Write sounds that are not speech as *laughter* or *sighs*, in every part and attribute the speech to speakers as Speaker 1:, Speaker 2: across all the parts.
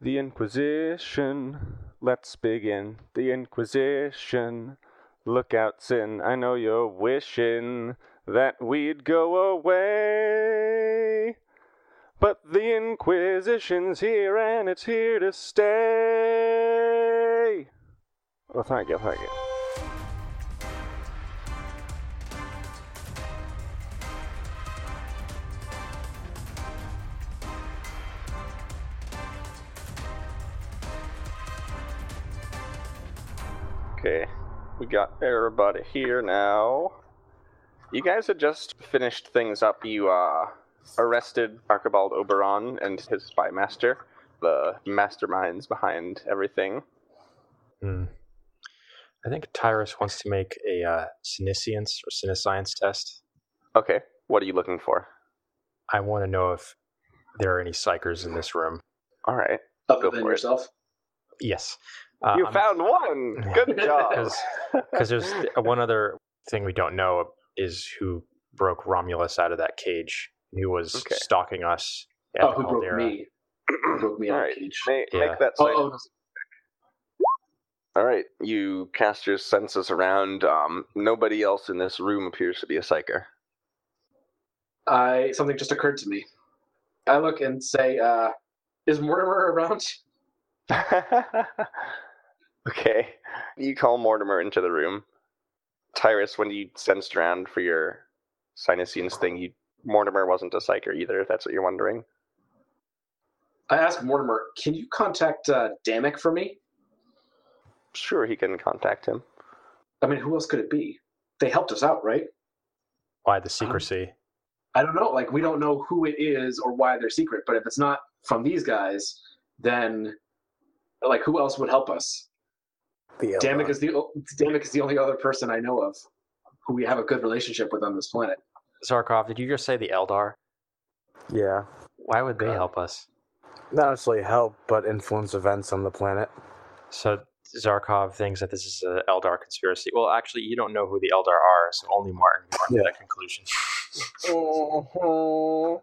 Speaker 1: The Inquisition. Let's begin. The Inquisition. Look out, sin. I know you're wishing that we'd go away. But the Inquisition's here and it's here to stay. Oh, thank you, thank you. We got everybody here now. You guys had just finished things up. You uh, arrested Archibald Oberon and his spy master, the masterminds behind everything.
Speaker 2: Hmm. I think Tyrus wants to make a uh, psyniscience or psyniscience test.
Speaker 1: Okay, what are you looking for?
Speaker 2: I want to know if there are any psykers in this room.
Speaker 1: All right,
Speaker 3: Other
Speaker 1: Go
Speaker 3: than
Speaker 1: for it.
Speaker 3: yourself.
Speaker 2: Yes. Uh,
Speaker 1: you
Speaker 2: I'm-
Speaker 1: found one. Good *laughs* job.
Speaker 2: Because there's *laughs* one other thing we don't know is who broke Romulus out of that cage. Who was
Speaker 1: Okay.
Speaker 2: stalking us at
Speaker 3: Oh, who broke
Speaker 2: Caldera.
Speaker 3: me? *clears throat* Who broke me out
Speaker 1: All
Speaker 3: of the cage?
Speaker 1: make,
Speaker 2: Yeah.
Speaker 1: make that.
Speaker 3: Oh,
Speaker 1: sign.
Speaker 3: oh, no.
Speaker 1: All right, you cast your senses around. Um, nobody else in this room appears to be a psyker.
Speaker 3: I something just occurred to me. I look and say, uh, "Is Mortimer around?" *laughs*
Speaker 1: okay. You call Mortimer into the room. Tyrus, when you sensed around for your Psyniscience thing, you Mortimer wasn't a psyker either, if that's what you're wondering.
Speaker 3: I ask Mortimer, "Can you contact uh, Damek for me?"
Speaker 1: Sure, he can contact him.
Speaker 3: I mean, who else could it be? They helped us out, right?
Speaker 2: Why the secrecy?
Speaker 3: I don't know. Like, we don't know who it is or why they're secret. But if it's not from these guys, then like, who else would help us?
Speaker 4: The
Speaker 3: Damek is the Damek is the only other person I know of who we have a good relationship with on this planet.
Speaker 2: Zarkov, did you just say the Eldar?
Speaker 4: yeah.
Speaker 2: Why would they
Speaker 3: Uh,
Speaker 2: help us?
Speaker 4: Not necessarily help, but influence events on the planet.
Speaker 2: So Zarkov thinks that this is an Eldar conspiracy. Well, actually, you don't know who the Eldar are, so only Martin can come to
Speaker 4: Yeah.
Speaker 2: that conclusion.
Speaker 5: Mhm. *laughs*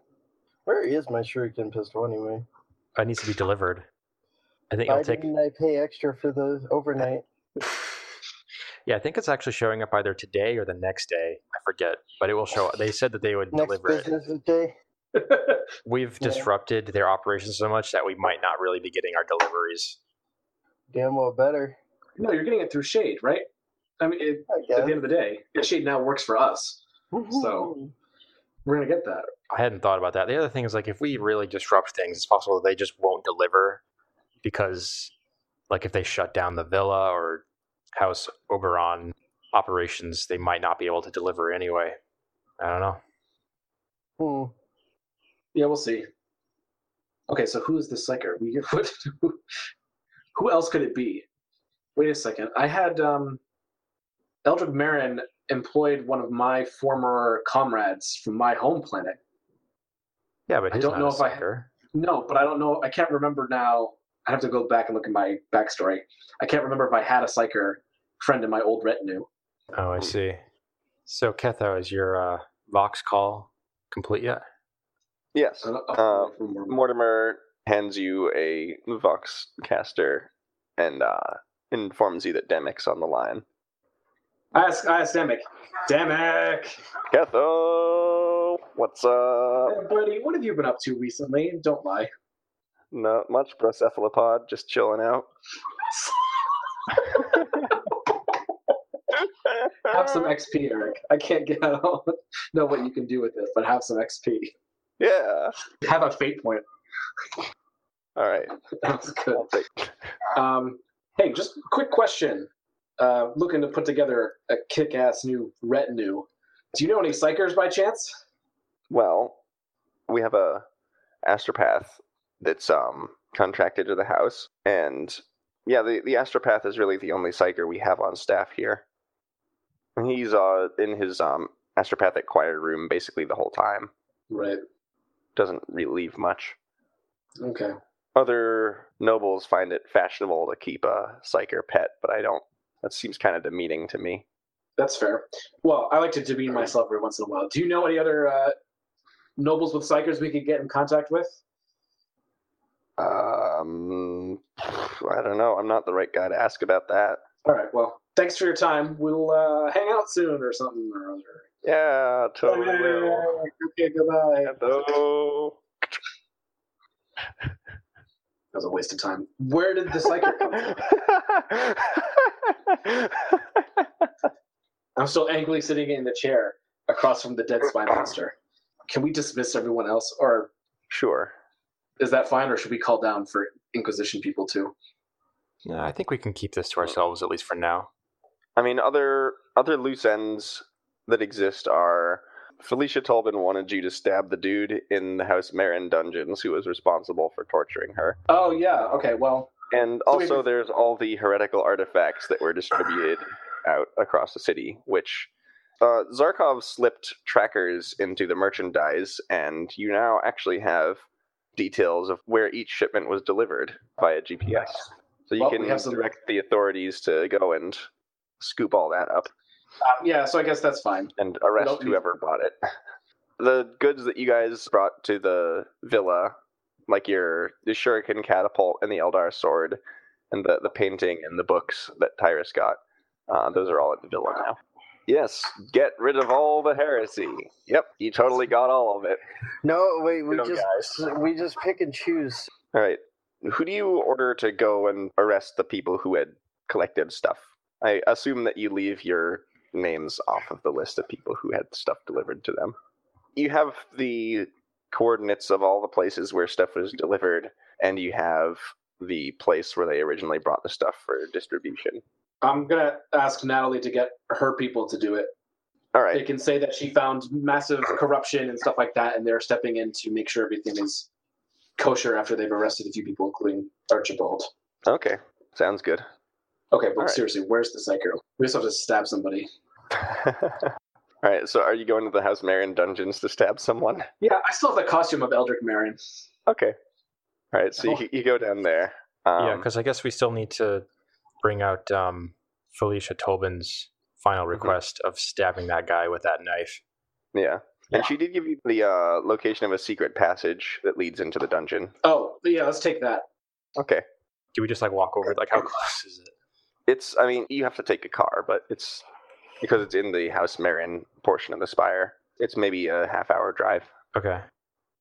Speaker 5: Where is my shuriken pistol anyway?
Speaker 2: It needs to be delivered. I think
Speaker 5: Why
Speaker 2: it'll take.
Speaker 5: didn't I pay extra for the overnight? *laughs*
Speaker 2: Yeah, I think it's actually showing up either today or the next day. I forget, but it will show. Up. They said that they would
Speaker 5: Next
Speaker 2: deliver it.
Speaker 5: day. *laughs*
Speaker 2: We've
Speaker 5: Yeah.
Speaker 2: disrupted their operations so much that we might not really be getting our deliveries.
Speaker 5: Damn well better.
Speaker 3: no, you're getting it through Shade, right? I mean, it,
Speaker 5: I
Speaker 3: at the end of the day, Shade now works for us. So- We're gonna get that.
Speaker 2: I hadn't thought about that. The other thing is like if we really disrupt things, it's possible that they just won't deliver because like if they shut down the villa or House Oberon operations, they might not be able to deliver anyway. I don't know.
Speaker 5: Hmm.
Speaker 3: Yeah, we'll see. Okay, so who is the psyker? We *laughs* what, who, else could it be? Wait a second. I had um, Eldrick Marin employed one of my former comrades from my home planet.
Speaker 2: Yeah, but
Speaker 3: I don't know
Speaker 2: a
Speaker 3: if I-. No, but I don't know. I can't remember now. I have to go back and look at my backstory. I can't remember if I had a psyker friend in my old retinue.
Speaker 2: Oh, I see. So Ketho, is your uh, Vox call complete yet?
Speaker 1: Yes.
Speaker 3: I don't-
Speaker 1: Uh, Mortimer hands you a Vox caster and uh, informs you that Demek's on the line.
Speaker 3: I ask, I asked Damek. Damek!
Speaker 1: Ketho, what's up?
Speaker 3: Hey, buddy, what have you been up to recently? Don't lie.
Speaker 1: Not much, Brocephalopod, just chilling out.
Speaker 3: Have some XP, Eric. I can't get I don't *laughs* know what you can do with this, but have some XP.
Speaker 1: Yeah.
Speaker 3: Have a fate point.
Speaker 1: All right. *laughs*
Speaker 3: That's good. Um, hey, just a quick question. Uh, looking to put together a kick-ass new retinue. Do you know any psykers by chance?
Speaker 1: Well, we have a astropath that's um contracted to the house, and yeah, the the astropath is really the only psyker we have on staff here. And he's uh in his um astropathic choir room basically the whole time.
Speaker 3: Right.
Speaker 1: Doesn't really leave much.
Speaker 3: Okay.
Speaker 1: Other nobles find it fashionable to keep a psyker pet, but I don't. That seems kind of demeaning to me.
Speaker 3: That's fair. Well, I like to demean myself every once in a while. Do you know any other uh, nobles with psykers we could get in contact with?
Speaker 1: Um, I don't know. I'm not the right guy to ask about that.
Speaker 3: All right. Well, thanks for your time. We'll uh, hang out soon or something or other.
Speaker 1: Yeah, totally will.
Speaker 3: Okay. Goodbye.
Speaker 1: Hello.
Speaker 3: That was a waste of time. Where did the psychic come from? *laughs* I'm still angrily sitting in the chair across from the dead spy master. Can we dismiss everyone else, or
Speaker 1: sure.
Speaker 3: Is that fine, or should we call down for Inquisition people too?
Speaker 2: Yeah, I think we can keep this to ourselves at least for now.
Speaker 1: I mean, other other loose ends that exist are Felicia Tobin wanted you to stab the dude in the House Marin dungeons who was responsible for torturing her.
Speaker 3: Oh yeah. Okay. Well,
Speaker 1: And
Speaker 3: So we-
Speaker 1: also, there's all the heretical artifacts that were distributed *sighs* out across the city, which uh, Zarkov slipped trackers into the merchandise, and you now actually have details of where each shipment was delivered via GPS. So you
Speaker 3: Well,
Speaker 1: can
Speaker 3: have some-
Speaker 1: direct the authorities to go and scoop all that up
Speaker 3: um, yeah. So I guess that's fine.
Speaker 1: and arrest
Speaker 3: don't need-
Speaker 1: whoever bought it. *laughs* The goods that you guys brought to the villa, like your the shuriken catapult and the Eldar sword, and the, the painting and the books that Tyrus got, uh, those are all at the villa now. Yes, get rid of all the heresy. Yep, you totally got all of it.
Speaker 5: No, wait, we
Speaker 1: Good
Speaker 5: just
Speaker 1: guys.
Speaker 5: we just pick and choose.
Speaker 1: All right, who do you order to go and arrest the people who had collected stuff? I assume that you leave your names off of the list of people who had stuff delivered to them. You have the coordinates of all the places where stuff was delivered, and you have the place where they originally brought the stuff for distribution.
Speaker 3: I'm gonna ask Natalie to get her people to do it.
Speaker 1: All right.
Speaker 3: They can say that she found massive corruption and stuff like that, and they're stepping in to make sure everything is kosher after they've arrested a few people, including Archibald.
Speaker 1: Okay. Sounds good.
Speaker 3: Okay, but
Speaker 1: All right.
Speaker 3: seriously, where's the psycho? We just have to stab somebody. *laughs* *laughs*
Speaker 1: all right. So, are you going to the House Marin dungeons to stab someone?
Speaker 3: Yeah, I still have the costume of Eldrick Marin.
Speaker 1: Okay. All right. So you, you go down there. Um,
Speaker 2: yeah, because I guess we still need to bring out um, Felicia Tobin's final request of stabbing that guy with that knife.
Speaker 1: Yeah. And
Speaker 3: Yeah.
Speaker 1: she did give you the uh, location of a secret passage that leads into the dungeon.
Speaker 3: Oh, yeah, let's take that.
Speaker 1: Okay.
Speaker 2: Do we just like walk over? Like, how close is it?
Speaker 1: It's, I mean, you have to take a car, but it's because it's in the House Marin portion of the spire. It's maybe a half hour drive.
Speaker 2: Okay.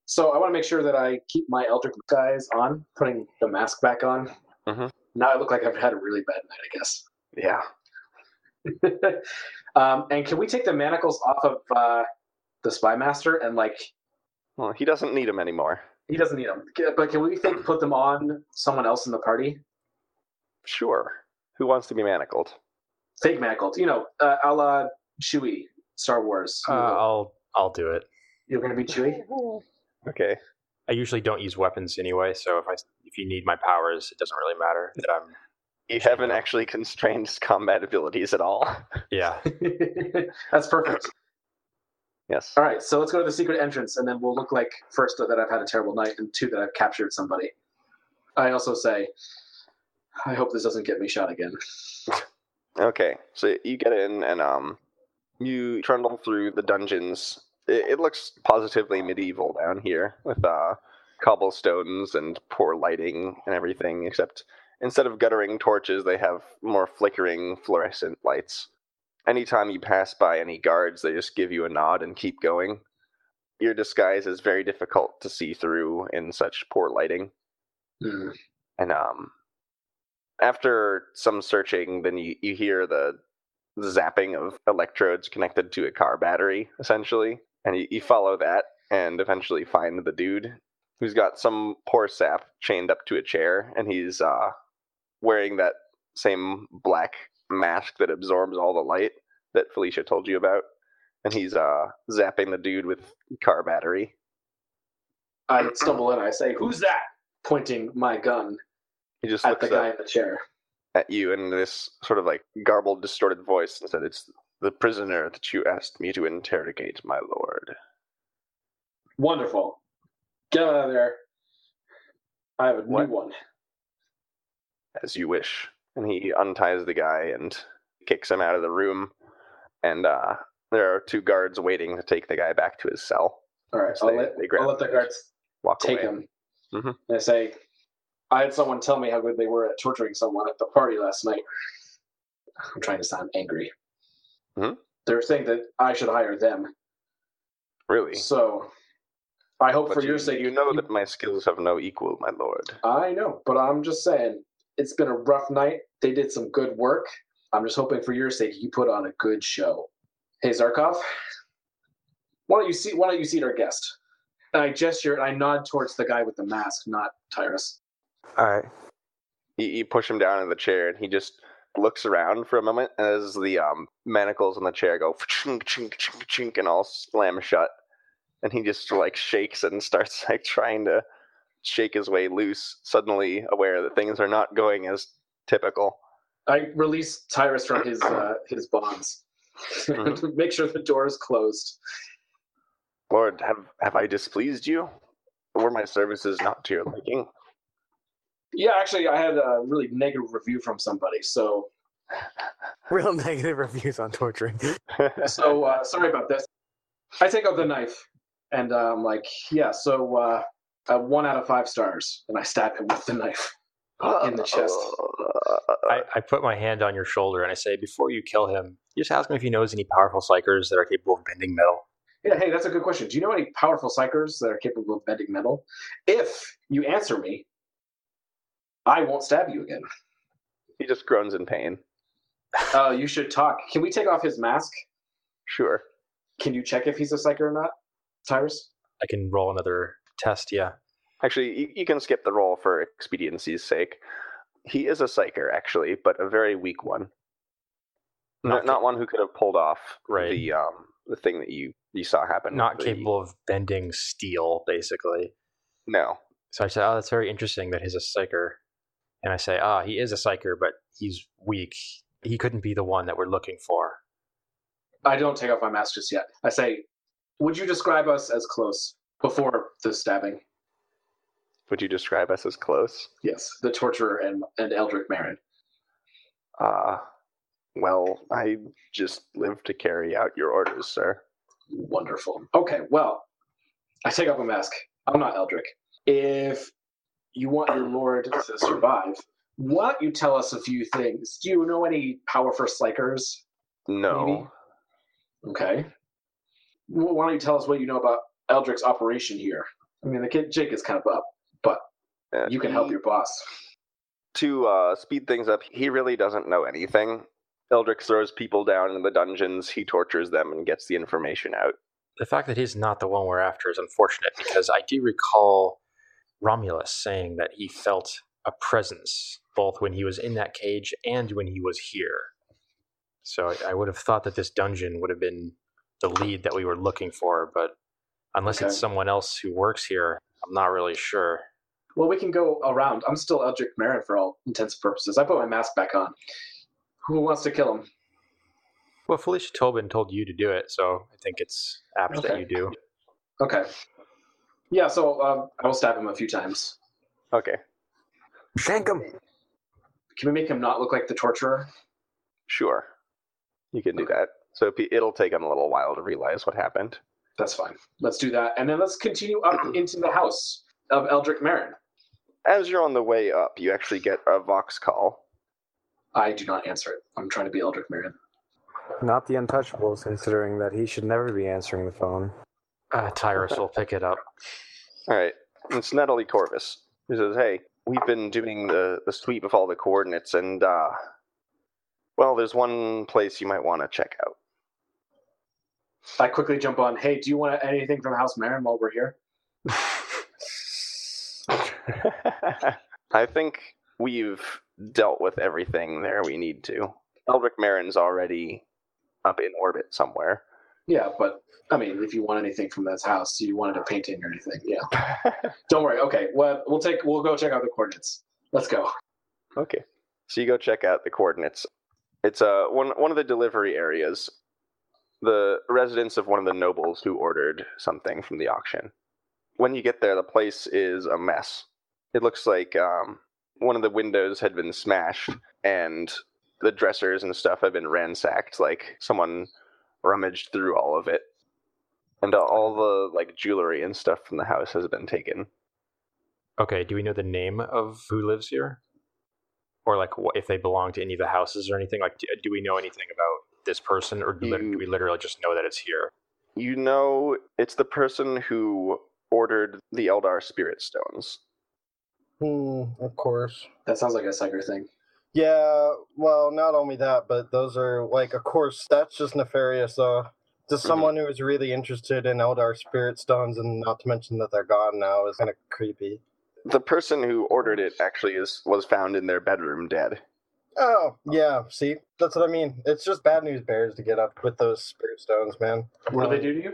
Speaker 3: So I want to make sure that I keep my Eldrick guys on, putting the mask back on.
Speaker 1: Mhm.
Speaker 3: Now I look like I've had a really bad night, I guess.
Speaker 1: Yeah. *laughs*
Speaker 3: um, and can we take the manacles off of uh, the spy master and like
Speaker 1: Well, he doesn't need them anymore.
Speaker 3: he doesn't need them, but can we think put them on someone else in the party?
Speaker 1: Sure. Who wants to be manacled?
Speaker 3: Fake manacled, you know, uh, a la Chewie, Star Wars.
Speaker 2: Uh, I'll I'll do it.
Speaker 3: You're gonna be Chewie. *laughs*
Speaker 1: Okay.
Speaker 2: I usually don't use weapons anyway, so if I if you need my powers, it doesn't really matter that I'm. *laughs*
Speaker 1: You haven't actually constrained combat abilities at all. *laughs*
Speaker 2: Yeah. *laughs*
Speaker 3: That's perfect.
Speaker 1: yes.
Speaker 3: All right, so let's go to the secret entrance, and then we'll look like first that I've had a terrible night, and two that I've captured somebody. I also say, I hope this doesn't get me shot again.
Speaker 1: Okay, so you get in and um, you trundle through the dungeons. It, it looks positively medieval down here with uh, cobblestones and poor lighting and everything. Except instead of guttering torches, they have more flickering fluorescent lights. Anytime you pass by any guards, they just give you a nod and keep going. Your disguise is very difficult to see through in such poor lighting.
Speaker 3: Hmm.
Speaker 1: And um, after some searching, then you, you hear the zapping of electrodes connected to a car battery, essentially. And you, you follow that and eventually find the dude who's got some poor sap chained up to a chair, and he's uh, wearing that same black mask that absorbs all the light that Felicia told you about. And he's uh, zapping the dude with car battery.
Speaker 3: I stumble in. I say, "Who's that?" Pointing my gun
Speaker 1: He just
Speaker 3: at the guy in the chair.
Speaker 1: at you in this sort of like garbled, distorted voice and said, It's the prisoner that you asked me to interrogate, my lord.
Speaker 3: Wonderful. Get out of there. I have a
Speaker 1: What?
Speaker 3: new one.
Speaker 1: As you wish. And he unties the guy and kicks him out of the room. And uh, there are two guards waiting to take the guy back to his cell.
Speaker 3: All right,
Speaker 1: So
Speaker 3: I'll
Speaker 1: they-
Speaker 3: let,
Speaker 1: they
Speaker 3: I'll let the guards
Speaker 1: Walk
Speaker 3: take
Speaker 1: away.
Speaker 3: him.
Speaker 1: Mhm.
Speaker 3: And I say, I had someone tell me how good they were at torturing someone at the party last night. I'm trying to sound angry.
Speaker 1: Hmm?
Speaker 3: They're saying that I should hire them.
Speaker 1: Really?
Speaker 3: So I hope
Speaker 1: But
Speaker 3: for
Speaker 1: you,
Speaker 3: your sake
Speaker 1: you know that my skills have no equal, my lord.
Speaker 3: I know, but I'm just saying it's been a rough night. They did some good work. I'm just hoping for your sake you put on a good show. Hey Zarkov, why don't you see why don't you seat our guest? And I gesture and I nod towards the guy with the mask, not Tyrus.
Speaker 4: All right.
Speaker 1: You, you push him down in the chair, and he just looks around for a moment as the um, manacles on the chair go chink chink chink chink and all slam shut, and he just like shakes and starts like trying to shake his way loose, suddenly aware that things are not going as typical.
Speaker 3: I release Tyrus from his uh, his bonds. *laughs* Make sure the door is closed.
Speaker 1: Lord, have have I displeased you? Were my services not to your liking?
Speaker 3: Yeah, actually, I had a really negative review from somebody. So, *laughs*
Speaker 4: Real negative reviews on torturing. *laughs*
Speaker 3: so uh, sorry about this. I take out the knife, and uh, I'm like, yeah. So, uh, uh, one out of five stars, and I stab him with the knife. In the chest. *laughs*
Speaker 2: I, I put my hand on your shoulder and I say, before you kill him, just ask him if he knows any powerful psykers that are capable of bending metal.
Speaker 3: Yeah, hey, that's a good question. Do you know any powerful psykers that are capable of bending metal? If you answer me, I won't stab you again.
Speaker 1: he just groans in pain. *laughs*
Speaker 3: Uh, you should talk. Can we take off his mask?
Speaker 1: Sure.
Speaker 3: Can you check if he's a psyker or not, Tyrus?
Speaker 2: I can roll another test, yeah.
Speaker 1: Actually, you, you can skip the roll for expediency's sake. He is a psyker, actually, but a very weak one. Not,
Speaker 2: Not
Speaker 1: not one who could have pulled off
Speaker 2: Right.
Speaker 1: the um the thing that you you saw happen.
Speaker 2: Not
Speaker 1: with the-
Speaker 2: capable of bending steel, basically.
Speaker 1: No.
Speaker 2: So I said, oh, that's very interesting that he's a psyker. And I say, ah, he is a psyker, but he's weak. He couldn't be the one that we're looking for.
Speaker 3: I don't take off my mask just yet. I say, would you describe us as close before the stabbing?
Speaker 1: Would you describe us as close?
Speaker 3: Yes, the torturer and and Eldrick Marin.
Speaker 1: Uh well, I just live to carry out your orders, sir.
Speaker 3: Wonderful. Okay, well, I take off my mask. I'm not Eldrick. If you want your lord to survive, why don't you tell us a few things? Do you know any powerful psykers?
Speaker 1: No.
Speaker 3: Maybe. Okay. Well, Why don't you tell us what you know about Eldrick's operation here? I mean, the kid Jake is kind of up, but
Speaker 1: Uh,
Speaker 3: you can help your boss.
Speaker 1: to uh, speed things up, he really doesn't know anything. Eldrick throws people down in the dungeons, he tortures them and gets the information out.
Speaker 2: The fact that he's not the one we're after is unfortunate because I do recall Romulus saying that he felt a presence both when he was in that cage and when he was here. So I- I would have thought that this dungeon would have been the lead that we were looking for, but unless
Speaker 3: Okay.
Speaker 2: it's someone else who works here, I'm not really sure.
Speaker 3: Well, we can go around. I'm still Eldrick Marin for all intents and purposes. I put my mask back on. Who wants to kill him?
Speaker 2: Well, Felicia Tobin told you to do it, so I think it's apt that you do.
Speaker 3: Okay. Yeah, so um, I will stab him a few times.
Speaker 1: Okay,
Speaker 4: Shank him.
Speaker 3: Can we make him not look like the torturer?
Speaker 1: sure. You can do
Speaker 3: Okay.
Speaker 1: that. So it'll take him a little while to realize what happened.
Speaker 3: That's fine. Let's do that. And then let's continue up *clears throat* into the house of Eldrick Marin.
Speaker 1: As you're on the way up, you actually get a Vox call.
Speaker 3: I do not answer it. I'm trying to be Eldrick Marin.
Speaker 4: Not the Untouchables, considering that he should never be answering the phone.
Speaker 2: Uh, Tyrus will pick it up.
Speaker 1: All right, it's Natalie Corvus. He says, "Hey, we've been doing the the sweep of all the coordinates, and uh, well, there's one place you might want to check out."
Speaker 3: I quickly jump on. Hey, do you want anything from House Marin while we're here? *laughs*
Speaker 1: I think we've dealt with everything there we need to. Eldrick Marin's already up in orbit somewhere.
Speaker 3: Yeah, but I mean, if you want anything from this house, you wanted a painting or anything, yeah. *laughs* Don't worry. Okay, well, we'll take. We'll go check out the coordinates. Let's go.
Speaker 1: Okay. So you go check out the coordinates. It's uh one one of the delivery areas. The residence of one of the nobles who ordered something from the auction. When you get there, the place is a mess. It looks like um, one of the windows had been smashed, and the dressers and stuff have been ransacked. Like someone rummaged through all of it, and all the like jewelry and stuff from the house has been taken.
Speaker 2: Okay, do we know the name of who lives here? Or like what, if they belong to any of the houses or anything? Like, do, do we know anything about this person, or do, lit- do we literally just know that it's here?
Speaker 1: You know, it's the person who ordered the Eldar Spirit Stones.
Speaker 5: Hmm, of course.
Speaker 3: That sounds like a psyker thing.
Speaker 5: Yeah, well, not only that, but those are like, of course, that's just nefarious. Uh, to someone who is really interested in Eldar spirit stones, and not to mention that they're gone now, is kind of creepy.
Speaker 1: The person who ordered it actually is was found in their bedroom dead.
Speaker 5: Oh, yeah. See, that's what I mean. It's just bad news bears to get up with those spirit stones, man.
Speaker 3: What do they do to you?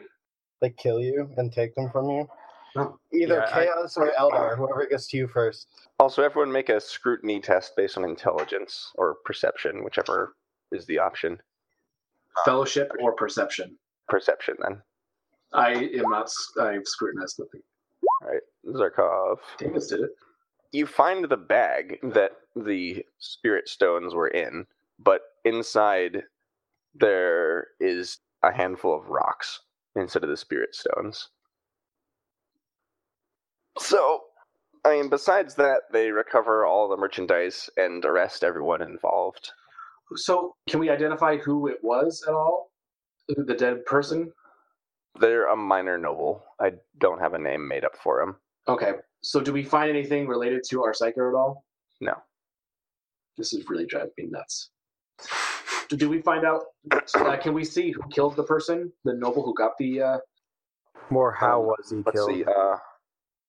Speaker 5: They kill you and take them from you. Either
Speaker 2: Yeah, I-
Speaker 5: chaos or Eldar, whoever gets to you first.
Speaker 1: Also, everyone make a scrutiny test based on intelligence or perception, whichever is the option.
Speaker 3: Fellowship or perception?
Speaker 1: Perception, then.
Speaker 3: I am not. I've scrutinized nothing.
Speaker 1: All right, Zarkov.
Speaker 3: Davis did it.
Speaker 1: You find the bag that the spirit stones were in, but inside there is a handful of rocks instead of the spirit stones. So, I mean, besides that, they recover all the merchandise and arrest everyone involved.
Speaker 3: So, can we identify who it was at all? The dead person?
Speaker 1: They're a minor noble. I don't have a name made up for him.
Speaker 3: Okay. So, do we find anything related to our psyker at all?
Speaker 1: No.
Speaker 3: This is really driving me nuts. Do- Do we find out? Uh, can we see who killed the person, the noble who got the? Uh,
Speaker 4: More, how
Speaker 1: Um,
Speaker 4: was he
Speaker 1: Let's
Speaker 4: killed?
Speaker 1: see. Uh,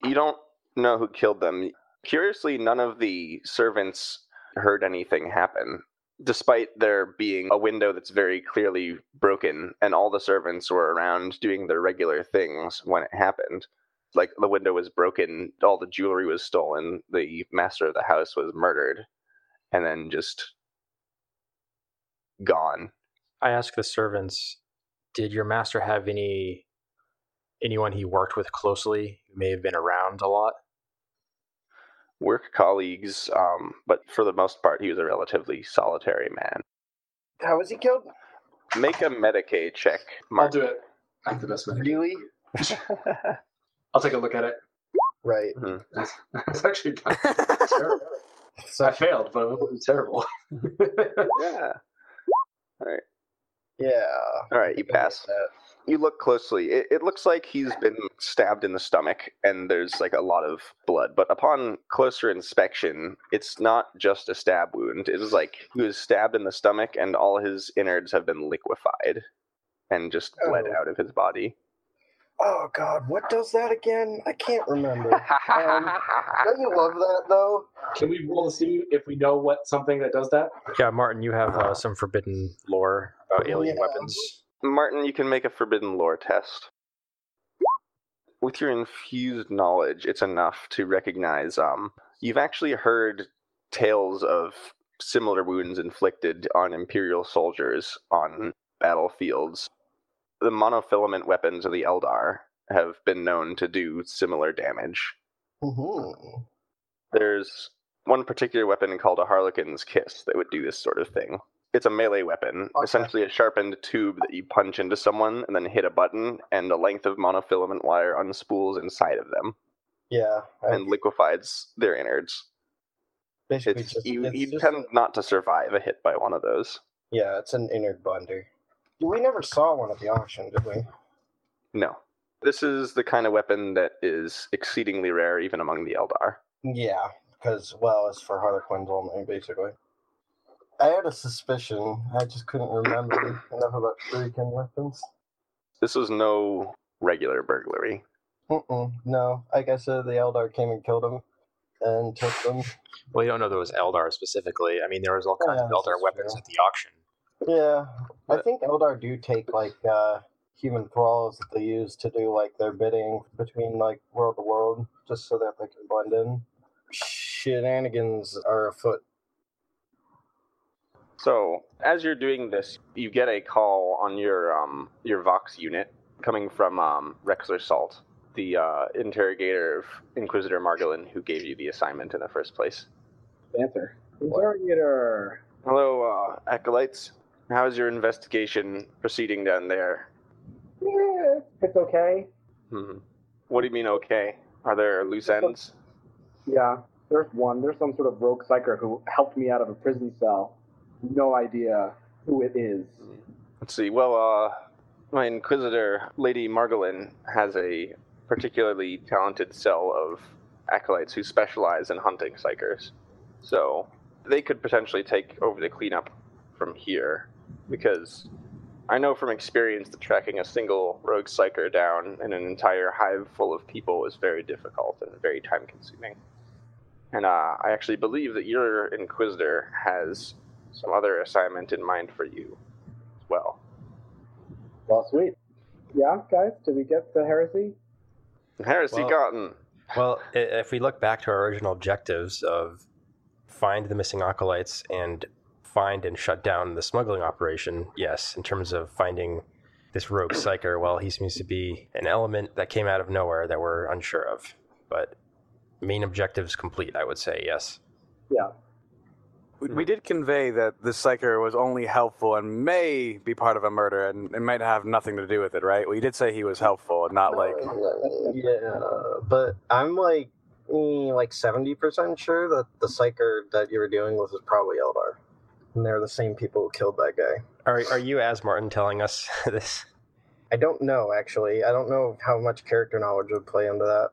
Speaker 1: you don't know who killed them. Curiously, none of the servants heard anything happen, despite there being a window that's very clearly broken, and all the servants were around doing their regular things when it happened. Like the window was broken, all the jewelry was stolen, the master of the house was murdered, and then just gone.
Speaker 2: I ask the servants, did your master have any anyone he worked with closely who may have been around a lot?
Speaker 1: Work colleagues, um, but for the most part, he was a relatively solitary man.
Speaker 5: How was he killed?
Speaker 1: Make a Medicae check,
Speaker 3: I'll
Speaker 1: Mark.
Speaker 3: do it. I'm the best one.
Speaker 5: Really? *laughs*
Speaker 3: I'll take a look at it.
Speaker 5: Right. *laughs*
Speaker 3: That's, that's actually *laughs* terrible.
Speaker 5: So,
Speaker 3: I failed, but it wasn't terrible.
Speaker 1: yeah. All right.
Speaker 5: Yeah.
Speaker 1: All right, you pass. You look closely. It, it looks like he's been stabbed in the stomach, and there's like a lot of blood. But upon closer inspection, it's not just a stab wound. It is like he was stabbed in the stomach, and all his innards have been liquefied and just bled
Speaker 5: Oh.
Speaker 1: out of his body.
Speaker 5: Oh God, what does that again? I can't remember. Um, *laughs* don't you love that though?
Speaker 3: Can we roll to see if we know what something that does that?
Speaker 2: Yeah, Martin, you have uh, some forbidden lore about alien
Speaker 5: Yeah.
Speaker 2: weapons.
Speaker 1: Martin, you can make a forbidden lore test. With your infused knowledge, it's enough to recognize um you've actually heard tales of similar wounds inflicted on imperial soldiers on battlefields. The monofilament weapons of the Eldar have been known to do similar damage.
Speaker 5: Mm-hmm.
Speaker 1: There's one particular weapon called a Harlequin's Kiss that would do this sort of thing. It's a melee weapon,
Speaker 5: Okay.
Speaker 1: essentially a sharpened tube that you punch into someone and then hit a button, and a length of monofilament wire unspools inside of them
Speaker 5: Yeah. I-
Speaker 1: and liquefies their innards.
Speaker 5: basically
Speaker 1: It's,
Speaker 5: just,
Speaker 1: you
Speaker 5: it's
Speaker 1: you
Speaker 5: just
Speaker 1: tend
Speaker 5: a-
Speaker 1: not to survive a hit by one of those.
Speaker 5: yeah, it's an innard bonder. We never saw one at the auction, did we?
Speaker 1: No. This is the kind of weapon that is exceedingly rare even among the Eldar.
Speaker 5: Yeah, because well, it's for Harlequins only, basically. I had a suspicion. I just couldn't remember enough about shuriken weapons.
Speaker 1: This was no regular burglary.
Speaker 5: Mm-mm, no, like I said, the Eldar came and killed him and took them.
Speaker 2: Well, you don't know there was Eldar specifically. I mean, there was all kinds
Speaker 5: Yeah,
Speaker 2: of Eldar weapons
Speaker 5: true.
Speaker 2: at the auction.
Speaker 5: Yeah, I think Eldar do take like uh, human thralls that they use to do like their bidding between like world to world, just so that they can blend in. Shenanigans are afoot.
Speaker 1: So, as you're doing this, you get a call on your um your Vox unit coming from um Rexler Salt, the uh, interrogator of Inquisitor Margolin who gave you the assignment in the first place.
Speaker 3: Panther. Interrogator.
Speaker 1: Hello, uh, acolytes. How's your investigation proceeding down there?
Speaker 3: Yeah, it's okay.
Speaker 1: Hmm. What do you mean, okay? Are there loose ends?
Speaker 3: Yeah, there's one. There's some sort of rogue psyker who helped me out of a prison cell. No idea who it is.
Speaker 1: Let's see. Well, uh, my Inquisitor, Lady Margolin, has a particularly talented cell of acolytes who specialize in hunting psykers. So they could potentially take over the cleanup from here, because I know from experience that tracking a single rogue psyker down in an entire hive full of people is very difficult and very time consuming. And uh, I actually believe that your Inquisitor has some other assignment in mind for you as well.
Speaker 3: Well, sweet. Yeah, guys, did we get the heresy?
Speaker 1: Heresy
Speaker 2: Well-
Speaker 1: gotten.
Speaker 2: Well, if we look back to our original objectives of find the missing acolytes and find and shut down the smuggling operation, yes, in terms of finding this rogue psyker, well, he seems to be an element that came out of nowhere that we're unsure of. But main objectives complete, I would say, yes.
Speaker 3: Yeah.
Speaker 4: We, we did convey that the psyker was only helpful and may be part of a murder and it might have nothing to do with it, right? We did say he was helpful, and not like.
Speaker 5: yeah, but I'm like eh, like seventy percent sure that the psyker that you were dealing with was probably Eldar, and they're the same people who killed that guy.
Speaker 2: Are, are you, as Martin, telling us *laughs* this?
Speaker 5: I don't know actually. I don't know how much character knowledge would play into that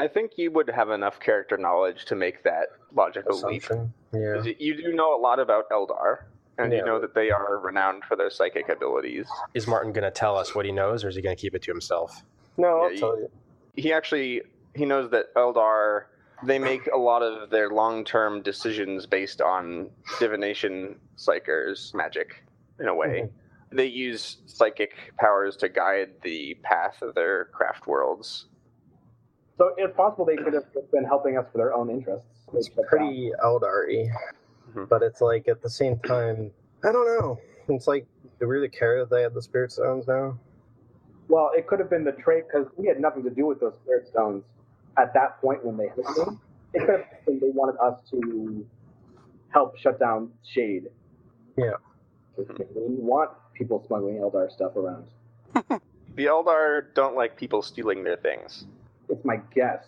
Speaker 1: I think you would have enough character knowledge to make that logical leap.
Speaker 5: assumption. Yeah.
Speaker 1: 'Cause You do know a lot about Eldar, and
Speaker 5: Yeah.
Speaker 1: you know that they are renowned for their psychic abilities.
Speaker 2: Is Martin going to tell us what he knows, or is he going to keep it to himself?
Speaker 5: No, I'll
Speaker 1: Yeah,
Speaker 5: tell you.
Speaker 1: He actually he knows that Eldar they make a lot of their long-term decisions based on divination psykers magic in a way. Mm-hmm. They use psychic powers to guide the path of their craft worlds.
Speaker 3: So it's possible they could have been helping us for their own interests.
Speaker 5: It's
Speaker 3: They shut down.
Speaker 5: pretty Eldar-y,
Speaker 1: Mhm.
Speaker 5: but it's like at the same time, I don't know. It's like, do we really care that they had the spirit stones now?
Speaker 3: Well, it could have been the trait because we had nothing to do with those spirit stones at that point when they hit me. It could have been they wanted us to help shut down Shade.
Speaker 5: Yeah.
Speaker 3: They want people smuggling Eldar stuff around. *laughs*
Speaker 1: The Eldar don't like people stealing their things.
Speaker 3: It's my guess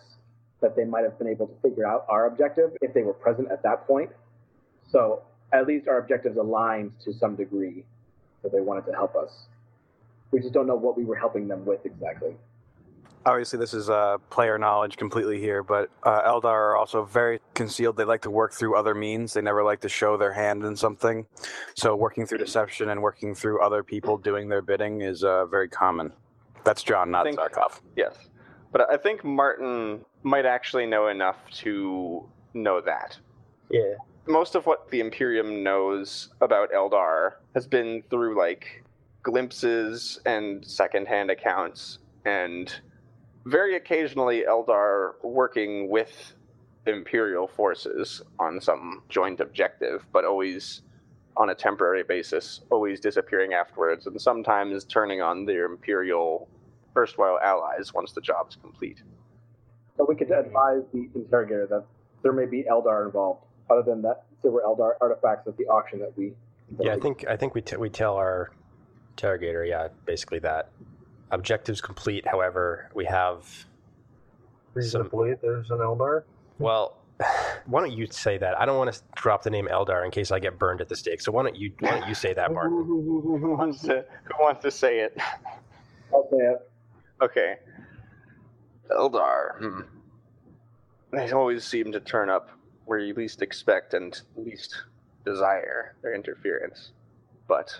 Speaker 3: that they might have been able to figure out our objective if they were present at that point. So at least our objectives aligned to some degree, that they wanted to help us. We just don't know what we were helping them with exactly.
Speaker 4: Obviously, this is uh, player knowledge completely here, but uh, Eldar are also very concealed. They like to work through other means. They never like to show their hand in something. So, working through deception and working through other people doing their bidding is uh, very common. That's John, not
Speaker 1: Think-
Speaker 4: Zarkov.
Speaker 1: Yes. But I think Martin might actually know enough to know that.
Speaker 5: Yeah.
Speaker 1: Most of what the Imperium knows about Eldar has been through like glimpses and secondhand accounts, and very occasionally Eldar working with Imperial forces on some joint objective, but always on a temporary basis, always disappearing afterwards, and sometimes turning on their Imperial erstwhile allies once the job is complete.
Speaker 3: So we could advise the interrogator that there may be Eldar involved. Other than that, there were Eldar artifacts at the auction that we.
Speaker 2: Yeah, I think I think we t- we tell our interrogator, yeah, basically that objectives complete. However, we have
Speaker 5: Reason
Speaker 2: Some-
Speaker 5: to believe there's an Eldar?
Speaker 2: well. *sighs* Why don't you say that? I don't want to drop the name Eldar in case I get burned at the stake. So why don't you why don't you say that, Martin? *laughs*
Speaker 1: Who wants to, who wants to say it?
Speaker 3: I'll say it.
Speaker 1: Okay. Eldar. Hmm. They always seem to turn up where you least expect and least desire their interference. But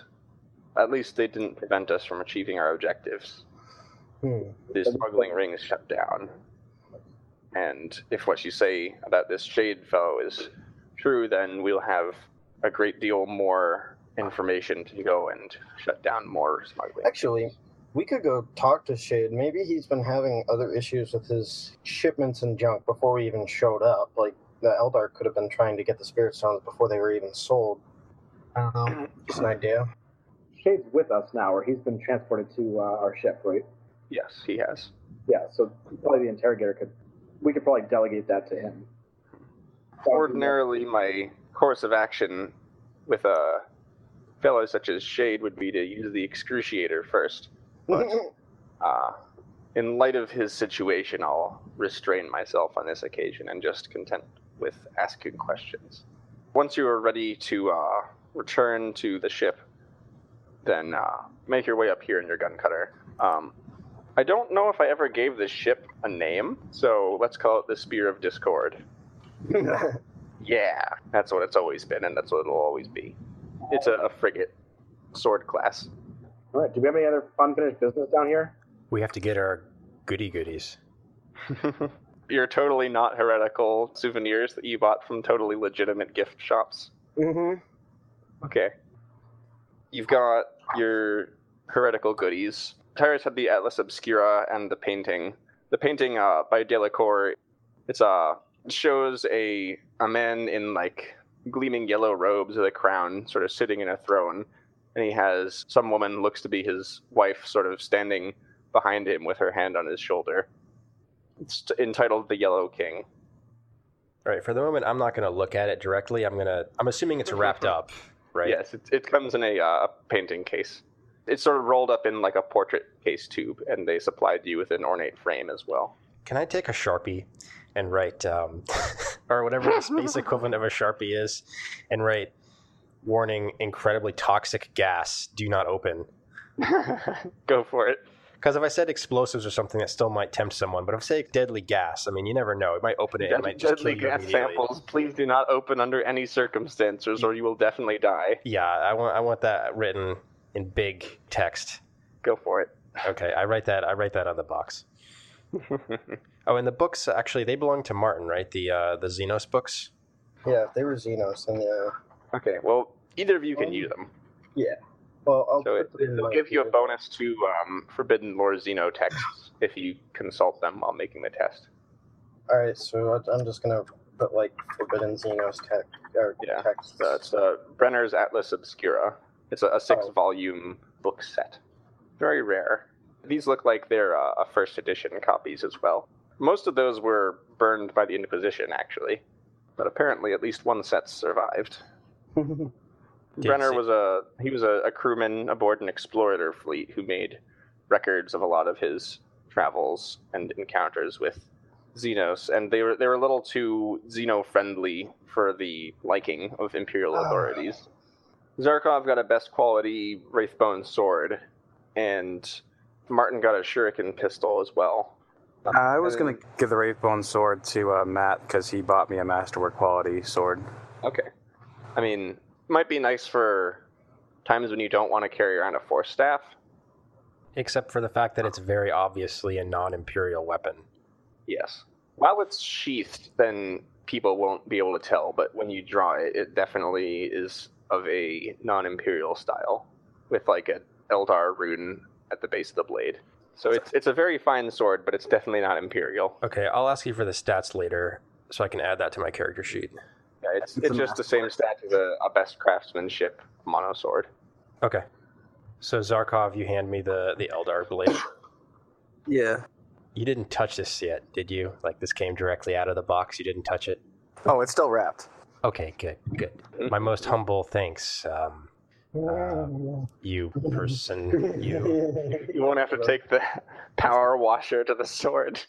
Speaker 1: at least they didn't prevent us from achieving our objectives.
Speaker 5: Hmm.
Speaker 1: The smuggling ring is shut down. And if what you say about this Shade fellow is true, then we'll have a great deal more information to go and shut down more smuggling.
Speaker 5: Actually, we could go talk to Shade. Maybe he's been having other issues with his shipments and junk before we even showed up. Like, the Eldar could have been trying to get the Spirit Stones before they were even sold. I don't know. *clears throat* Just an idea.
Speaker 3: Shade's with us now, or he's been transported to uh, our ship, right?
Speaker 1: Yes, he has.
Speaker 3: Yeah, so probably the interrogator could. We could probably delegate that to him.
Speaker 1: Ordinarily, my course of action with a fellow such as Shade would be to use the excruciator first. But, uh, in light of his situation, I'll restrain myself on this occasion and just content with asking questions. Once you are ready to uh, return to the ship, then uh, make your way up here in your gun cutter. Um, I don't know if I ever gave this ship a name, so let's call it the Spear of Discord. *laughs* Yeah, that's what it's always been, and that's what it'll always be. It's a, a frigate, sword class.
Speaker 6: All right. Do we have any other unfinished business down here?
Speaker 2: We have to get our goody goodies. *laughs*
Speaker 1: Your totally not heretical souvenirs that you bought from totally legitimate gift shops.
Speaker 5: mm-hmm.
Speaker 1: Okay. You've got your heretical goodies. Tyrus had the Atlas Obscura and the painting. The painting uh, by Delacour, it's uh, shows a a man in like gleaming yellow robes with a crown, sort of sitting in a throne, and he has some woman looks to be his wife, sort of standing behind him with her hand on his shoulder. It's t- entitled "The Yellow King."
Speaker 2: All right, for the moment, I'm not going to look at it directly. I'm gonna. I'm assuming it's wrapped *laughs* up, right?
Speaker 1: Yes, it, it comes in a uh, painting case. It's sort of rolled up in like a portrait case tube, and they supplied you with an ornate frame as well.
Speaker 2: Can I take a sharpie and write, um, *laughs* or whatever the *laughs* space equivalent of a sharpie is, and write, "Warning: Incredibly toxic gas. Do not open." *laughs*
Speaker 1: Go for it.
Speaker 2: Because if I said explosives or something, that still might tempt someone. But if I say deadly gas, I mean, you never know. It might open it. It might just kill
Speaker 1: Deadly
Speaker 2: you
Speaker 1: gas samples, please do not open under any circumstances, or you will definitely die.
Speaker 2: Yeah, I want. I want that written in big text.
Speaker 1: Go for it.
Speaker 2: Okay, I write that. I write that on the box. *laughs* Oh, and the books actually they belong to Martin, right? The uh, the Xenos books.
Speaker 5: Yeah, if they were Xenos, and yeah.
Speaker 1: Okay, well, either of you can use them. Yeah.
Speaker 5: Well, I'll
Speaker 1: So it, it'll give you a bonus to um, Forbidden Lore Xeno texts if you consult them while making the test.
Speaker 5: All right, so I'm just gonna put like Forbidden Xenos tech or
Speaker 1: Yeah,
Speaker 5: text.
Speaker 1: So it's uh, Brenner's Atlas Obscura. It's a, a six
Speaker 5: Oh.
Speaker 1: volume book set. Very rare. These look like they're uh, a first edition copies as well. Most of those were burned by the Inquisition, actually, but apparently at least one set survived. *laughs* Brenner was a he was a, a crewman aboard an explorer fleet who made records of a lot of his travels and encounters with Xenos, and they were they were a little too Xeno friendly for the liking of Imperial
Speaker 5: Ah.
Speaker 1: authorities. Zarkov got a best quality Wraithbone sword, and Martin got a Shuriken pistol as well.
Speaker 4: Uh, I was going to give the Wraithbone sword to uh, Matt because he bought me a Masterwork quality sword.
Speaker 1: Okay. I mean, might be nice for times when you don't want to carry around a force staff.
Speaker 2: Except for the fact that it's very obviously a non-imperial weapon.
Speaker 1: Yes. While it's sheathed, then people won't be able to tell, but when you draw it, it definitely is of a non imperial style, with like an Eldar rune at the base of the blade. So it's it's a very fine sword, but it's definitely not imperial.
Speaker 2: Okay, I'll ask you for the stats later, so I can add that to my character sheet.
Speaker 1: Yeah, it's
Speaker 4: It's
Speaker 1: it's just the same stat as a, a best craftsmanship mono sword.
Speaker 2: Okay. So Zarkov, you hand me the the Eldar blade.
Speaker 4: Yeah.
Speaker 2: You didn't touch this yet, did you? Like this came directly out of the box. You didn't touch it.
Speaker 4: Oh, it's still wrapped.
Speaker 2: Okay, good, good. My most humble thanks, um, you person, you. *laughs*
Speaker 1: You won't have to take the power washer to the sword in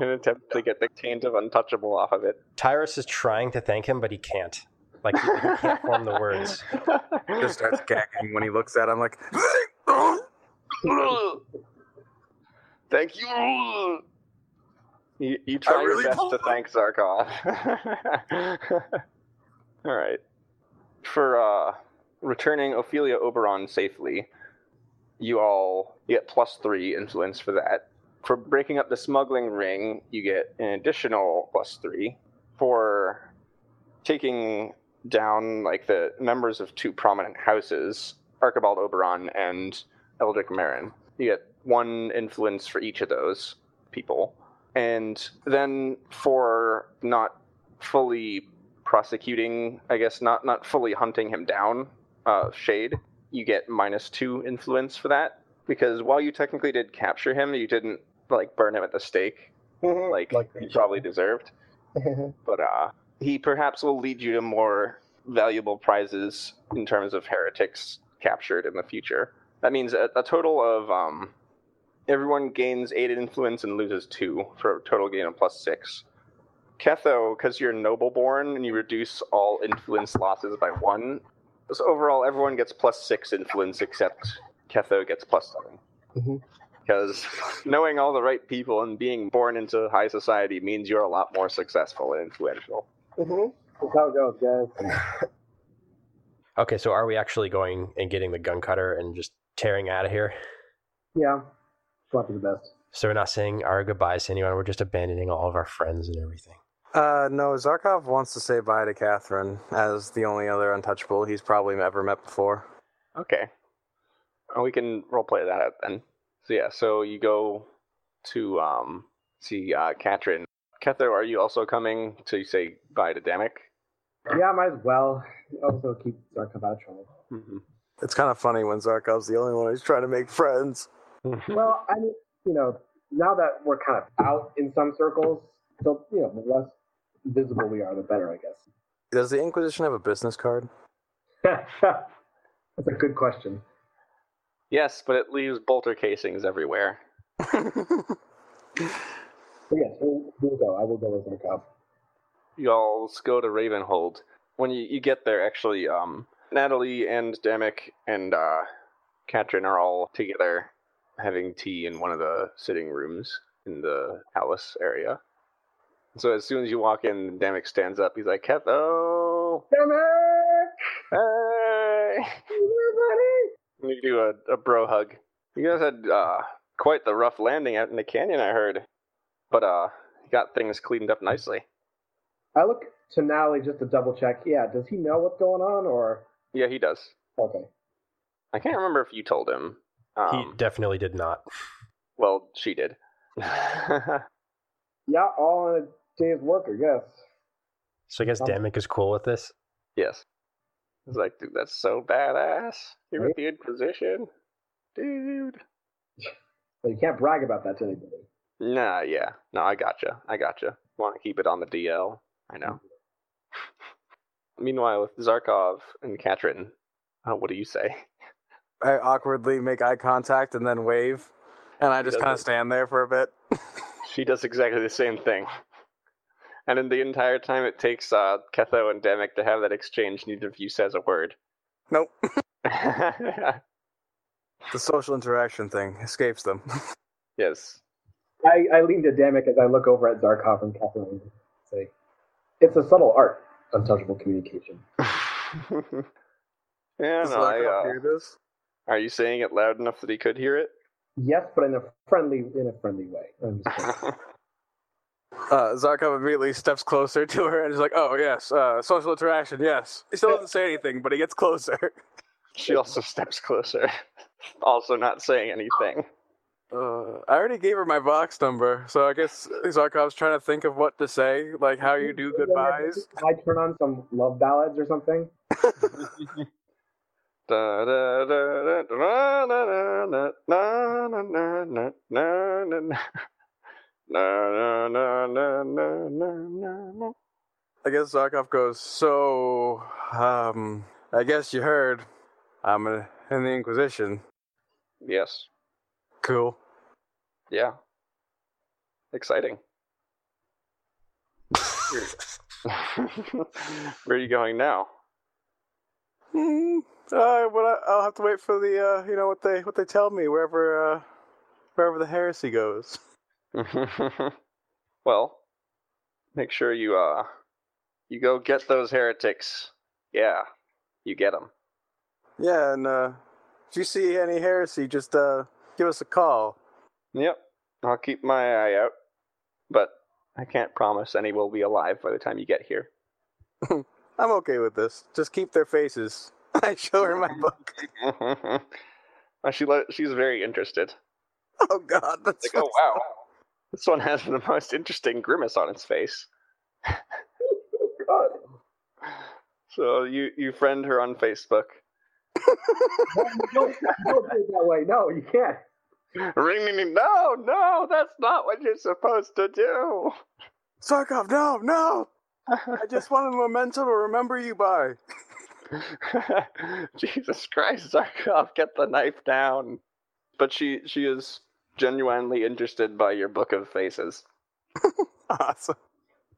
Speaker 1: an attempt to get the taint of untouchable off of it.
Speaker 2: Tyrus is trying to thank him, but he can't. Like he, he can't form the words.
Speaker 4: He Just starts gagging when he looks at him like,
Speaker 1: Thank you. You, you try
Speaker 4: really
Speaker 1: your best to thank Zarkov. *laughs* All right. For uh, returning Ophelia Oberon safely, you all get plus three influence for that. For breaking up the smuggling ring, you get an additional plus three. For taking down like the members of two prominent houses, Archibald Oberon and Eldrick Marin, you get one influence for each of those people. And then for not fully prosecuting, I guess not not fully hunting him down, uh, Shade, you get minus two influence for that. Because while you technically did capture him, you didn't like burn him at the stake like,
Speaker 5: Like
Speaker 1: he probably deserved. But uh, he perhaps will lead you to more valuable prizes in terms of heretics captured in the future. That means a, a total of um, everyone gains eight influence and loses two for a total gain of plus six. Ketho, because you're noble born and you reduce all influence losses by one. So overall, everyone gets plus six influence except Ketho gets plus 7
Speaker 5: Mhm.
Speaker 1: Because *laughs* knowing all the right people and being born into high society means you're a lot more successful and influential.
Speaker 5: Mm-hmm.
Speaker 3: That's how it goes, guys. *sighs*
Speaker 2: Okay, so are we actually going and getting the gun cutter and just tearing out of here?
Speaker 3: Yeah. Probably the best.
Speaker 2: So we're not saying our goodbyes to anyone. We're just abandoning all of our friends and everything.
Speaker 4: Uh, no, Zarkov wants to say bye to Catherine as the only other untouchable he's probably ever met before.
Speaker 1: Okay. We can roleplay that out then. So yeah, so you go to um see uh Katrin. Ketho, are you also coming to say bye to Damek?
Speaker 3: Yeah, might as well. Also keep Zarkov out of trouble.
Speaker 1: Mm-hmm.
Speaker 4: It's kind of funny when Zarkov's the only one who's trying to make friends. *laughs*
Speaker 3: Well, I mean, you know, now that we're kind of out in some circles, so you know, the less visible we are, the better, I guess.
Speaker 4: Does the Inquisition have a business card? *laughs*
Speaker 3: That's a good question.
Speaker 1: Yes, but it leaves bolter casings everywhere. *laughs*
Speaker 3: But yes, we'll, we'll go. I will go with Zarkov.
Speaker 1: You all go to Ravenhold. When you, you get there, actually, um, Natalie and Damek and uh, Katrin are all together having tea in one of the sitting rooms in the palace area. So as soon as you walk in, Damek stands up. He's like, Ketho!
Speaker 3: Damek!
Speaker 1: Hey! And you do a, a bro hug. You guys had uh, quite the rough landing out in the canyon, I heard. But uh, you got things cleaned up nicely.
Speaker 3: I look to Natalie just to double check. Yeah, does he know what's going on, or
Speaker 1: Yeah, he does.
Speaker 3: okay?
Speaker 1: I can't remember if you told him.
Speaker 2: he
Speaker 1: Um,
Speaker 2: definitely did not.
Speaker 1: well, she did. *laughs*
Speaker 3: Yeah, all in a day's work, I guess.
Speaker 2: So I guess
Speaker 3: Um,
Speaker 2: Damek is cool with this.
Speaker 1: yes. I was like, dude, that's so badass. You're with the Inquisition. Dude.
Speaker 3: But you can't brag about that to anybody.
Speaker 1: Nah, yeah. No, I gotcha. I gotcha. Want to keep it on the DL. I know. *laughs* Meanwhile, with Zarkov and Katrin, uh, what do you say?
Speaker 4: I awkwardly make eye contact and then wave, and I just kind of stand there for a bit.
Speaker 1: She does exactly the same thing. And in the entire time it takes uh, Ketho and Damek to have that exchange, neither of you says a word.
Speaker 4: Nope. *laughs* The social interaction thing escapes them.
Speaker 1: yes.
Speaker 3: I, I lean to Damek as I look over at Zarkov and Catherine and say, "It's a subtle art, untouchable communication." *laughs*
Speaker 1: yeah,
Speaker 4: Does
Speaker 1: no, I, uh,
Speaker 4: hear this?
Speaker 1: are you saying it loud enough that he could hear it?
Speaker 3: Yes, but in a friendly in a friendly way. *laughs* I'm just saying.
Speaker 4: Uh, Zarkov immediately steps closer to her and is like, "Oh yes, uh, social interaction, yes." He still doesn't say anything, but he gets closer.
Speaker 1: she also steps closer, *laughs* also not saying anything.
Speaker 4: Uh, I already gave her my box number, so I guess Zarkov's trying to think of what to say, like how you do *laughs* goodbyes. *laughs*
Speaker 3: I turn on some love ballads or something.
Speaker 1: Da, da, da, da, da, da, da, da, da, da, da, da, da, da. Na, na, na, na, na, na, na.
Speaker 4: I guess Zarkov goes, "So, um, I guess you heard, I'm in the Inquisition.
Speaker 1: Yes.
Speaker 4: Cool."
Speaker 1: Yeah. Exciting. Where *laughs* are you going now?
Speaker 4: Hmm. Uh, I'll have to wait for the, uh, you know, what they what they tell me wherever, uh, wherever the heresy goes. *laughs* *laughs*
Speaker 1: well, make sure you uh you go get those heretics. Yeah, you get them.
Speaker 4: Yeah, and uh, if you see any heresy, just uh, give us a call.
Speaker 1: Yep, I'll keep my eye out, but I can't promise any will be alive by the time you get here. *laughs*
Speaker 4: I'm okay with this. Just keep their faces. *laughs* I show her my book.
Speaker 1: She she's very interested.
Speaker 4: Oh God, that's
Speaker 1: Like, oh wow, this one has the most interesting grimace on its face.
Speaker 3: God.
Speaker 1: So you you friend her on Facebook. *laughs*
Speaker 3: don't, don't do it that way. No, you can't.
Speaker 1: Ring, ring, ring. No, no, that's not what you're supposed to do.
Speaker 4: Zarkov, no, no. I just want a memento to remember you by. *laughs*
Speaker 1: Jesus Christ, Zarkov, get the knife down. But she she is genuinely interested by your book of faces. *laughs*
Speaker 4: Awesome.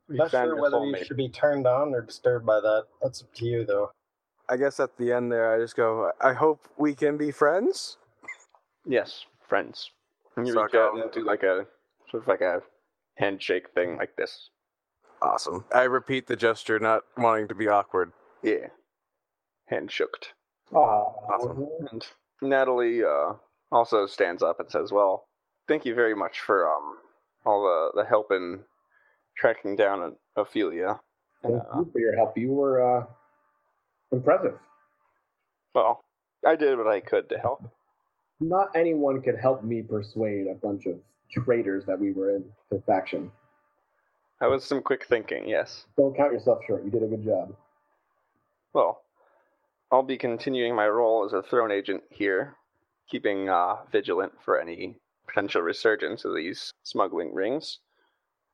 Speaker 1: We
Speaker 5: Not sure whether you
Speaker 1: soulmate.
Speaker 5: should be turned on or disturbed by that. That's up to you, though.
Speaker 4: I guess at the end there, I just go, I hope we can be friends.
Speaker 1: Yes, friends. And you
Speaker 4: Suck
Speaker 1: reach out
Speaker 4: out.
Speaker 1: and do like a sort of like a handshake thing like this.
Speaker 4: Awesome. I repeat the gesture, not wanting to be awkward.
Speaker 1: Yeah. Hand shooked.
Speaker 4: Awesome.
Speaker 1: And Natalie uh, also stands up and says, "Well, thank you very much for um all the, the help in tracking down Ophelia.
Speaker 6: Thank
Speaker 1: Uh,
Speaker 6: you for your help. You were uh, impressive.
Speaker 1: well, I did what I could to help.
Speaker 6: Not anyone could help me persuade a bunch of traitors that we were in the faction.
Speaker 1: That was some quick thinking, yes.
Speaker 6: Don't count yourself short. You did a good job.
Speaker 1: Well, I'll be continuing my role as a throne agent here, keeping uh, vigilant for any potential resurgence of these smuggling rings.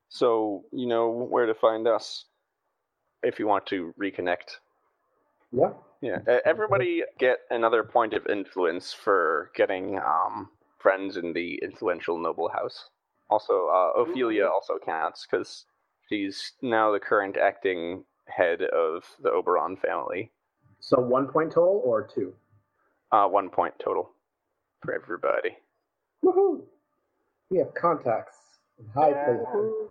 Speaker 1: So you know where to find us if you want to reconnect.
Speaker 6: Yeah.
Speaker 1: Yeah, everybody get another point of influence for getting um, friends in the influential noble house. Also, uh, Ophelia also counts because she's now the current acting head of the Oberon family.
Speaker 6: So one point total or two?
Speaker 1: Uh, one point total for everybody.
Speaker 6: Woohoo! We have contacts in high places.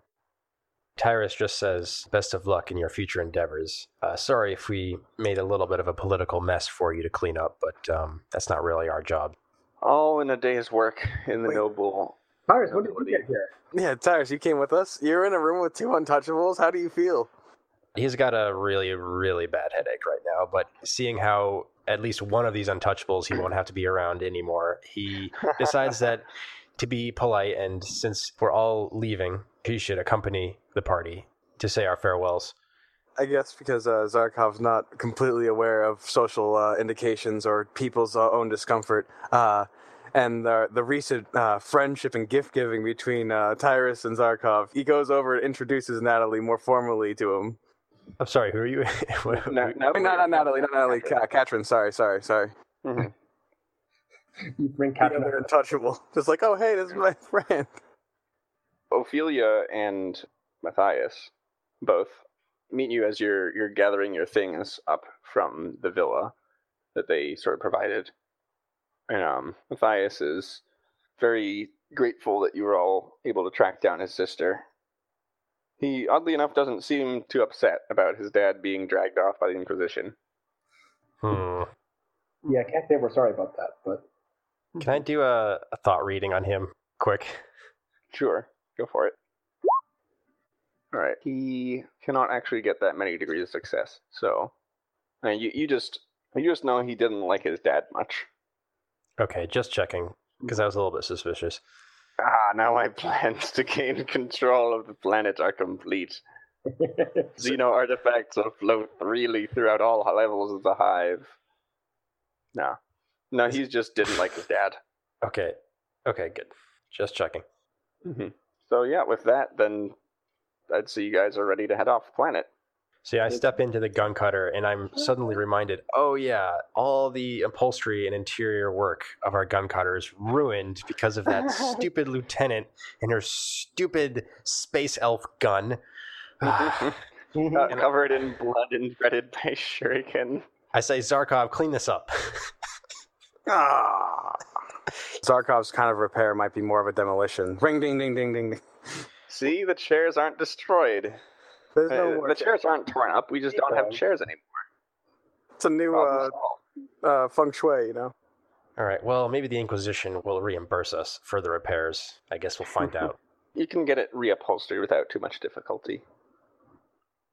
Speaker 2: Tyrus just says, "Best of luck in your future endeavors. Uh, sorry if we made a little bit of a political mess for you to clean up, but um, that's not really our job."
Speaker 1: All in a day's work in the
Speaker 4: Wait.
Speaker 1: noble.
Speaker 6: Tyrus, when did you get here?
Speaker 4: Yeah, Tyrus, you came with us. You're in a room with two untouchables. How do you feel?
Speaker 2: He's got a really, really bad headache right now, but seeing how at least one of these untouchables he won't have to be around anymore, he decides that *laughs* to be polite and since we're all leaving, he should accompany the party to say our farewells.
Speaker 4: I guess because uh, Zarkov's not completely aware of social uh, indications or people's uh, own discomfort, uh, and the, the recent uh, friendship and gift giving between uh, Tyrus and Zarkov, he goes over and introduces Natalie more formally to him.
Speaker 2: I'm sorry, who are you? *laughs*
Speaker 1: Na-
Speaker 4: I mean, not, not Natalie, not Natalie, Ka- Katrin. Sorry, sorry, sorry.
Speaker 1: Mhm. *laughs*
Speaker 6: You bring
Speaker 4: The
Speaker 6: Captain.
Speaker 4: other untouchable. Just like, oh hey, this is my friend.
Speaker 1: Ophelia and Matthias both meet you as you're you're gathering your things up from the villa that they sort of provided. And um, Matthias is very grateful that you were all able to track down his sister. He oddly enough doesn't seem too upset about his dad being dragged off by the Inquisition.
Speaker 2: Hmm.
Speaker 6: Yeah, I can't say we're sorry about that, but
Speaker 2: Can I do a, a thought reading on him quick?
Speaker 1: Sure, go for it. All right, he cannot actually get that many degrees of success. So, I mean, you you just you just know he didn't like his dad much.
Speaker 2: Okay, just checking because I was a little bit suspicious.
Speaker 1: Ah, now my *laughs* plans to gain control of the planet are complete. *laughs* Xeno artifacts will float freely throughout all levels of the hive. No, no, he just didn't like his dad. *laughs*
Speaker 2: Okay, okay, good. Just checking.
Speaker 1: hmm So yeah, with that, then I'd say you guys are ready to head off the planet.
Speaker 2: So yeah, I step into the gun cutter and I'm suddenly reminded, oh yeah, all the upholstery and interior work of our gun cutter is ruined because of that *laughs* stupid lieutenant and her stupid space elf gun. *sighs*
Speaker 1: Uh, covered in blood and breaded by *laughs* shuriken.
Speaker 2: I say, Zarkov, clean this up.
Speaker 4: Ah. Zarkov's kind of repair might be more of a demolition. Ring, ding, ding, ding, ding. ding.
Speaker 1: See, the chairs aren't destroyed.
Speaker 4: There's
Speaker 1: Uh,
Speaker 4: no more.
Speaker 1: the chairs aren't torn up. We just don't have chairs anymore.
Speaker 4: It's a new uh, uh, feng shui, you know.
Speaker 2: all right, well, maybe the Inquisition will reimburse us for the repairs. I guess we'll find out. *laughs*
Speaker 1: You can get it reupholstered without too much difficulty.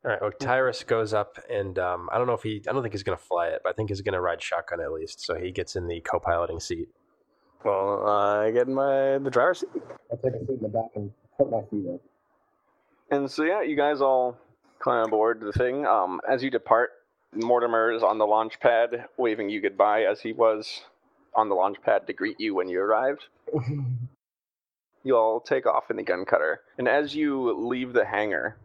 Speaker 2: All right, well, Tyrus goes up and um, I don't know if he, I don't think he's going to fly it, but I think he's going to ride shotgun at least. So he gets in the co piloting seat.
Speaker 4: Well, uh, I get in my the driver's seat.
Speaker 6: I'll take a seat in the back and put my feet up.
Speaker 1: And so yeah, you guys all climb aboard the thing. Um, as you depart, Mortimer is on the launch pad, waving you goodbye as he was on the launch pad to greet you when you arrived. *laughs* you all take off in the gun cutter, and as you leave the hangar,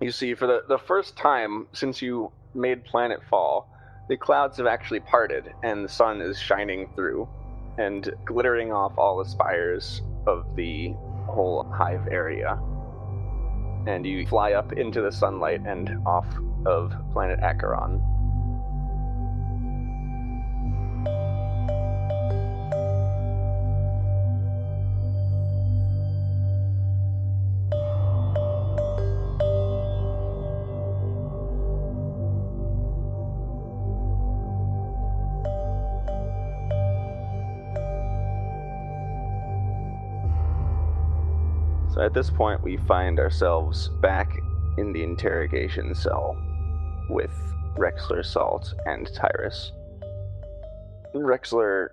Speaker 1: you see for the, the first time since you made planetfall, the clouds have actually parted and the sun is shining through and glittering off all the spires of the whole hive area. And you fly up into the sunlight and off of planet Acheron. At this point, we find ourselves back in the interrogation cell with Rexler, Salt, and Tyrus. Rexler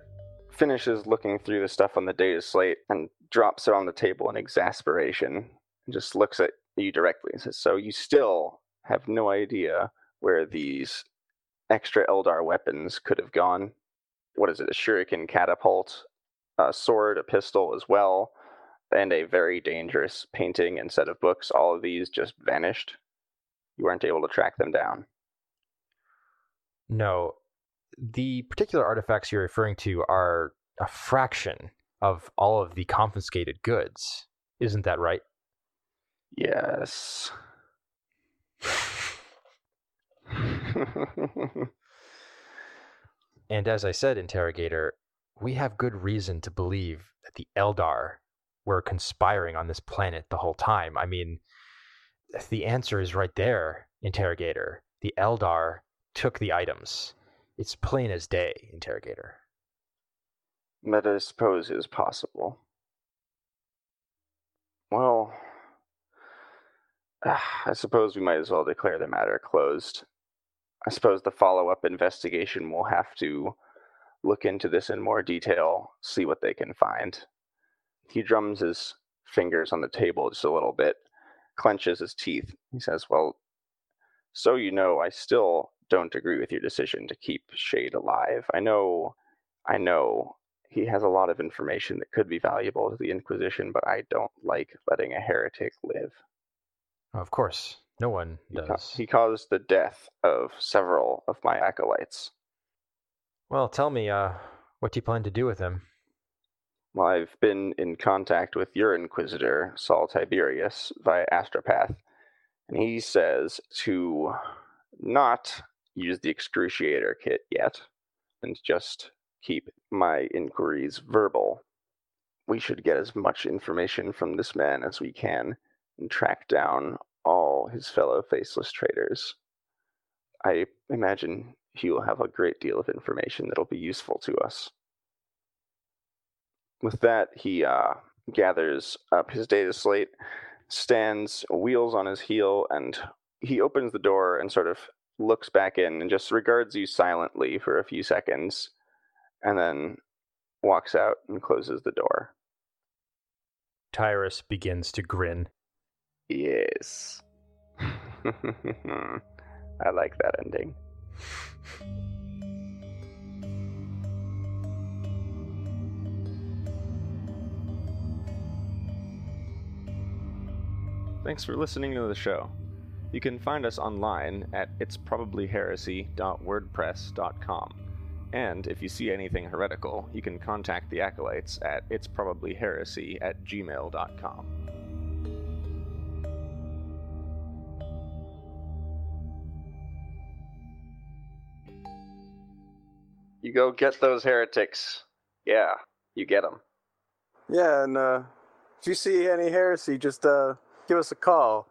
Speaker 1: finishes looking through the stuff on the data slate and drops it on the table in exasperation and just looks at you directly and says, So you still have no idea where these extra Eldar weapons could have gone? What is it? A shuriken catapult, a sword, a pistol as well and a very dangerous painting and set of books. All of these just vanished. You weren't able to track them down.
Speaker 2: No, the particular artifacts you're referring to are a fraction of all of the confiscated goods. Isn't that right?
Speaker 1: Yes. *laughs*
Speaker 2: And as I said, interrogator, we have good reason to believe that the Eldar were conspiring on this planet the whole time. I mean, the answer is right there, interrogator. The Eldar took the items. It's plain as day, interrogator.
Speaker 1: that I suppose is possible. Well, *sighs* I suppose we might as well declare the matter closed. I suppose the follow up investigation will have to look into this in more detail, see what they can find. He drums his fingers on the table just a little bit, clenches his teeth. He says, Well, so you know, I still don't agree with your decision to keep Shade alive. I know, I know he has a lot of information that could be valuable to the Inquisition, but I don't like letting a heretic live.
Speaker 2: Of course, no one
Speaker 1: He, ca-
Speaker 2: does.
Speaker 1: he caused the death of several of my acolytes.
Speaker 2: Well, tell me, uh, what do you plan to do with him?
Speaker 1: Well, I've been in contact with your Inquisitor, Saul Tiberius, via Astropath, and he says to not use the Excruciator kit yet, and just keep my inquiries verbal. We should get as much information from this man as we can and track down all his fellow faceless traitors. I imagine he will have a great deal of information that'll be useful to us. With that, he uh, gathers up his data slate, stands, wheels on his heel, and he opens the door and sort of looks back in and just regards you silently for a few seconds, and then walks out and closes the door.
Speaker 2: Tyrus begins to grin.
Speaker 1: Yes. *laughs* I like that ending. *laughs* Thanks for listening to the show. You can find us online at itsprobablyheresy.wordpress.com. And if you see anything heretical, you can contact the acolytes at itsprobablyheresy at gmail.com. You go get those heretics. Yeah, you get them.
Speaker 4: Yeah, and uh, if you see any heresy, just uh, give us a call.